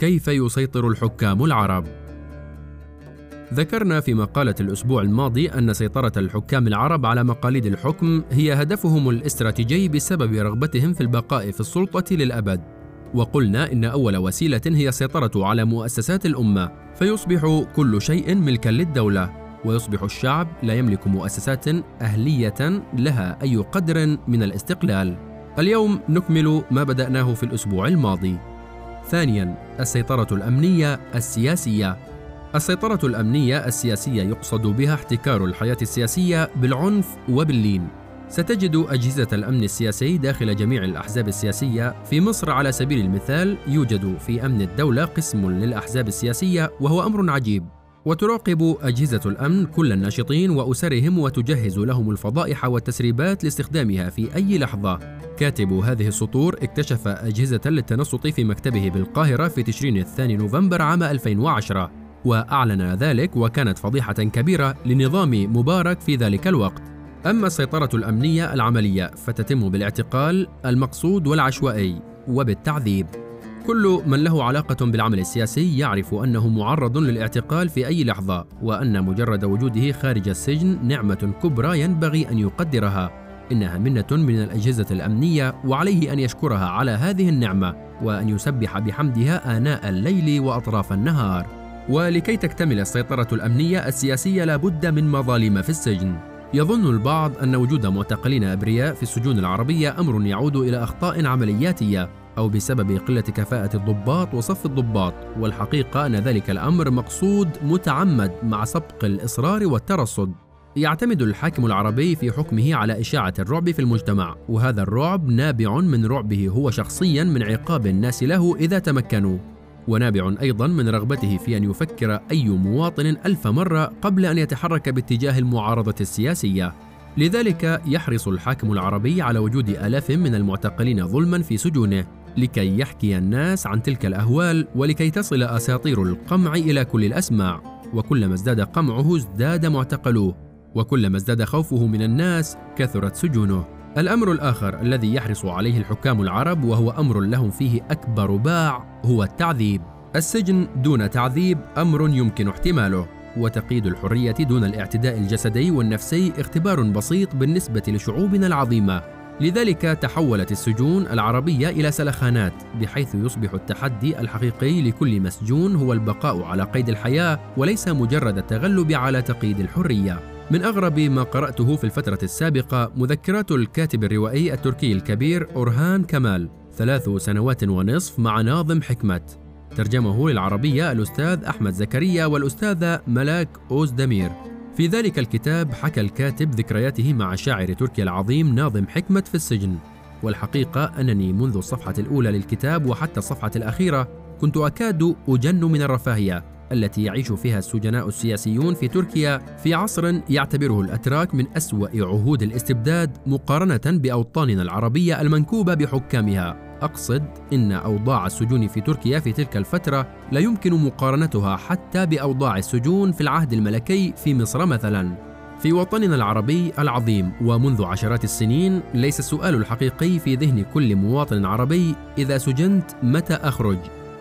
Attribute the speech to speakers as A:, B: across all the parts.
A: كيف يسيطر الحكام العرب؟ ذكرنا في مقالة الأسبوع الماضي أن سيطرة الحكام العرب على مقاليد الحكم هي هدفهم الاستراتيجي بسبب رغبتهم في البقاء في السلطة للأبد. وقلنا إن أول وسيلة هي السيطرة على مؤسسات الأمة، فيصبح كل شيء ملكا للدولة، ويصبح الشعب لا يملك مؤسسات أهلية لها أي قدر من الاستقلال. اليوم نكمل ما بدأناه في الأسبوع الماضي. ثانيا السيطرة الأمنية السياسية. السيطرة الأمنية السياسية يقصد بها احتكار الحياة السياسية بالعنف وباللين. ستجد أجهزة الأمن السياسي داخل جميع الأحزاب السياسية في مصر على سبيل المثال يوجد في أمن الدولة قسم للأحزاب السياسية وهو أمر عجيب. وتراقب أجهزة الأمن كل الناشطين وأسرهم وتجهز لهم الفضائح والتسريبات لاستخدامها في أي لحظة. كاتب هذه السطور اكتشف أجهزة للتنصت في مكتبه بالقاهرة في تشرين الثاني نوفمبر عام 2010 وأعلن ذلك وكانت فضيحة كبيرة لنظام مبارك في ذلك الوقت. أما السيطرة الأمنية العملية فتتم بالاعتقال المقصود والعشوائي وبالتعذيب. كل من له علاقة بالعمل السياسي يعرف أنه معرض للاعتقال في أي لحظة وأن مجرد وجوده خارج السجن نعمة كبرى ينبغي أن يقدرها. إنها منة من الأجهزة الأمنية وعليه أن يشكرها على هذه النعمة وأن يسبح بحمدها آناء الليل وأطراف النهار. ولكي تكتمل السيطرة الأمنية السياسية لابد من مظالم في السجن. يظن البعض أن وجود معتقلين أبرياء في السجون العربية أمر يعود إلى أخطاء عملياتية. أو بسبب قلة كفاءة الضباط وصف الضباط. والحقيقة أن ذلك الأمر مقصود متعمد مع سبق الإصرار والترصد. يعتمد الحاكم العربي في حكمه على إشاعة الرعب في المجتمع. وهذا الرعب نابع من رعبه هو شخصيا من عقاب الناس له إذا تمكنوا. ونابع أيضا من رغبته في أن يفكر أي مواطن ألف مرة قبل أن يتحرك باتجاه المعارضة السياسية. لذلك يحرص الحاكم العربي على وجود آلاف من المعتقلين ظلما في سجونه. لكي يحكي الناس عن تلك الأهوال ولكي تصل أساطير القمع إلى كل الأسماع. وكلما ازداد قمعه ازداد معتقلوه وكلما ازداد خوفه من الناس كثرت سجونه الأمر الآخر الذي يحرص عليه الحكام العرب وهو أمر لهم فيه أكبر باع هو التعذيب. السجن دون تعذيب أمر يمكن احتماله وتقييد الحرية دون الاعتداء الجسدي والنفسي اختبار بسيط بالنسبة لشعوبنا العظيمة. لذلك تحولت السجون العربية إلى سلخانات بحيث يصبح التحدي الحقيقي لكل مسجون هو البقاء على قيد الحياة وليس مجرد التغلب على تقييد الحرية. من أغرب ما قرأته في الفترة السابقة مذكرات الكاتب الروائي التركي الكبير أورهان كمال ثلاث سنوات ونصف مع ناظم حكمة ترجمه للعربية الأستاذ أحمد زكريا والأستاذة ملاك أوزدمير. في ذلك الكتاب حكى الكاتب ذكرياته مع شاعر تركيا العظيم ناظم حكمة في السجن. والحقيقة أنني منذ الصفحة الأولى للكتاب وحتى الصفحة الأخيرة كنت أكاد أجن من الرفاهية التي يعيش فيها السجناء السياسيون في تركيا في عصر يعتبره الأتراك من أسوأ عهود الاستبداد مقارنة بأوطاننا العربية المنكوبة بحكامها. أقصد إن أوضاع السجون في تركيا في تلك الفترة لا يمكن مقارنتها حتى بأوضاع السجون في العهد الملكي في مصر مثلاً. في وطننا العربي العظيم ومنذ عشرات السنين ليس السؤال الحقيقي في ذهن كل مواطن عربي إذا سجنت متى أخرج،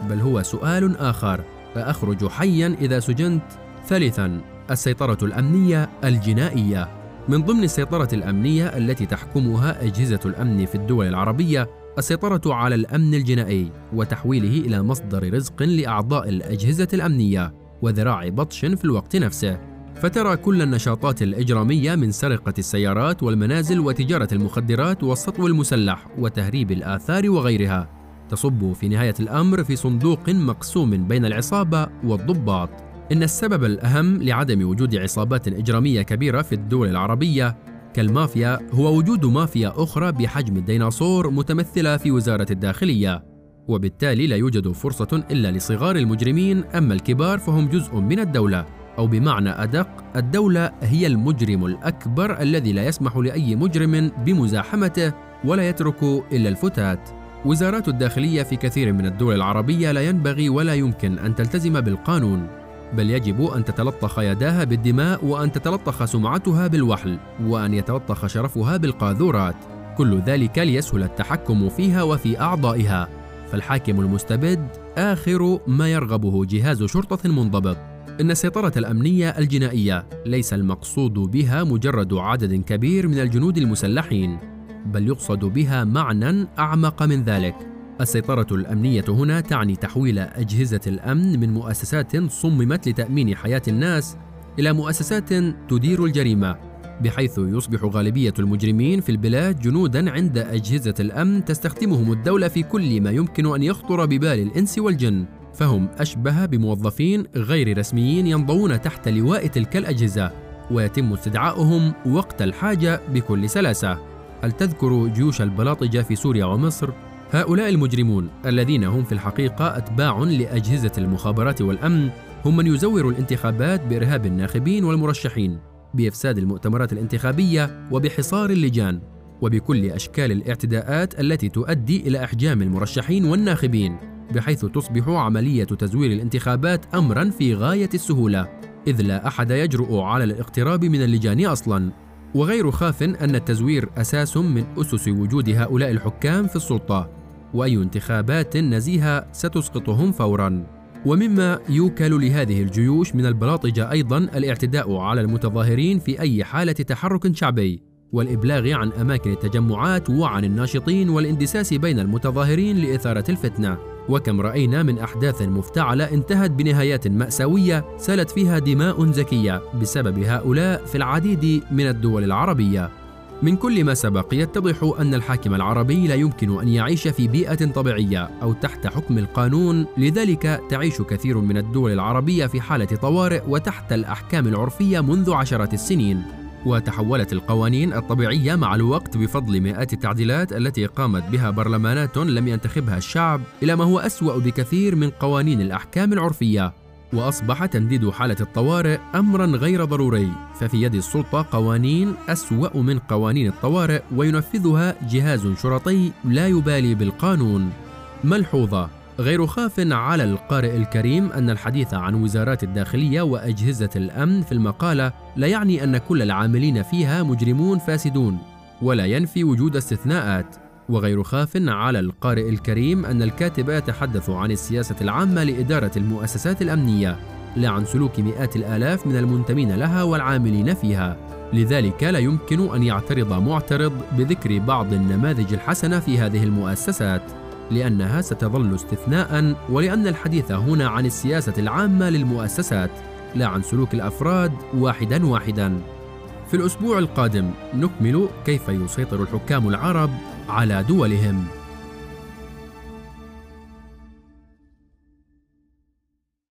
A: بل هو سؤال آخر: أخرج حيا إذا سجنت؟ ثالثاً السيطرة الأمنية الجنائية. من ضمن السيطرة الأمنية التي تحكمها أجهزة الأمن في الدول العربية السيطرة على الأمن الجنائي وتحويله إلى مصدر رزق لأعضاء الأجهزة الأمنية وذراع بطش في الوقت نفسه. فترى كل النشاطات الإجرامية من سرقة السيارات والمنازل وتجارة المخدرات والسطو المسلح وتهريب الآثار وغيرها. تصب في نهاية الأمر في صندوق مقسوم بين العصابة والضباط. إن السبب الأهم لعدم وجود عصابات إجرامية كبيرة في الدول العربية كالمافيا هو وجود مافيا أخرى بحجم الديناصور متمثلة في وزارة الداخلية وبالتالي لا يوجد فرصة إلا لصغار المجرمين أما الكبار فهم جزء من الدولة أو بمعنى أدق الدولة هي المجرم الأكبر الذي لا يسمح لأي مجرم بمزاحمته ولا يترك إلا الفتات. وزارات الداخلية في كثير من الدول العربية لا ينبغي ولا يمكن أن تلتزم بالقانون. بل يجب أن تتلطخ يداها بالدماء وأن تتلطخ سمعتها بالوحل وأن يتلطخ شرفها بالقاذورات. كل ذلك ليسهل التحكم فيها وفي أعضائها. فالحاكم المستبد آخر ما يرغبه جهاز شرطة منضبط. إن السيطرة الأمنية الجنائية ليس المقصود بها مجرد عدد كبير من الجنود المسلحين بل يقصد بها معنى أعمق من ذلك. السيطرة الأمنية هنا تعني تحويل أجهزة الأمن من مؤسسات صممت لتأمين حياة الناس إلى مؤسسات تدير الجريمة بحيث يصبح غالبية المجرمين في البلاد جنودا عند أجهزة الأمن تستخدمهم الدولة في كل ما يمكن أن يخطر ببال الإنس والجن. فهم أشبه بموظفين غير رسميين ينضوون تحت لواء تلك الأجهزة ويتم استدعاؤهم وقت الحاجة بكل سلاسة. هل تذكر جيوش البلاطجة في سوريا ومصر؟ هؤلاء المجرمون الذين هم في الحقيقة أتباع لأجهزة المخابرات والأمن هم من يزور الانتخابات بإرهاب الناخبين والمرشحين بإفساد المؤتمرات الانتخابية وبحصار اللجان وبكل أشكال الاعتداءات التي تؤدي إلى إحجام المرشحين والناخبين بحيث تصبح عملية تزوير الانتخابات أمرا في غاية السهولة إذ لا أحد يجرؤ على الاقتراب من اللجان أصلا. وغير خاف أن التزوير أساس من أسس وجود هؤلاء الحكام في السلطة. وأي انتخابات نزيهة ستسقطهم فورا. ومما يوكل لهذه الجيوش من البلاطجة أيضا الاعتداء على المتظاهرين في أي حالة تحرك شعبي والإبلاغ عن أماكن التجمعات وعن الناشطين والاندساس بين المتظاهرين لإثارة الفتنة. وكم رأينا من أحداث مفتعلة انتهت بنهايات مأساوية سالت فيها دماء زكية بسبب هؤلاء في العديد من الدول العربية. من كل ما سبق يتضح أن الحاكم العربي لا يمكن أن يعيش في بيئة طبيعية أو تحت حكم القانون، لذلك تعيش كثير من الدول العربية في حالة طوارئ وتحت الأحكام العرفية منذ عشرات السنين. وتحولت القوانين الطبيعية مع الوقت بفضل مئات التعديلات التي قامت بها برلمانات لم ينتخبها الشعب إلى ما هو أسوأ بكثير من قوانين الأحكام العرفية وأصبح تمديد حالة الطوارئ أمرا غير ضروري ففي يد السلطة قوانين أسوأ من قوانين الطوارئ وينفذها جهاز شرطي لا يبالي بالقانون. ملحوظة. غير خاف على القارئ الكريم أن الحديث عن وزارات الداخلية وأجهزة الأمن في المقالة لا يعني أن كل العاملين فيها مجرمون فاسدون ولا ينفي وجود استثناءات. وغير خاف على القارئ الكريم أن الكاتب يتحدث عن السياسة العامة لإدارة المؤسسات الأمنية لا عن سلوك مئات الآلاف من المنتمين لها والعاملين فيها. لذلك لا يمكن أن يعترض معترض بذكر بعض النماذج الحسنة في هذه المؤسسات لأنها ستظل استثناء ولأن الحديث هنا عن السياسة العامة للمؤسسات لا عن سلوك الأفراد واحدا واحدا. في الأسبوع القادم نكمل كيف يسيطر الحكام العرب على دولهم.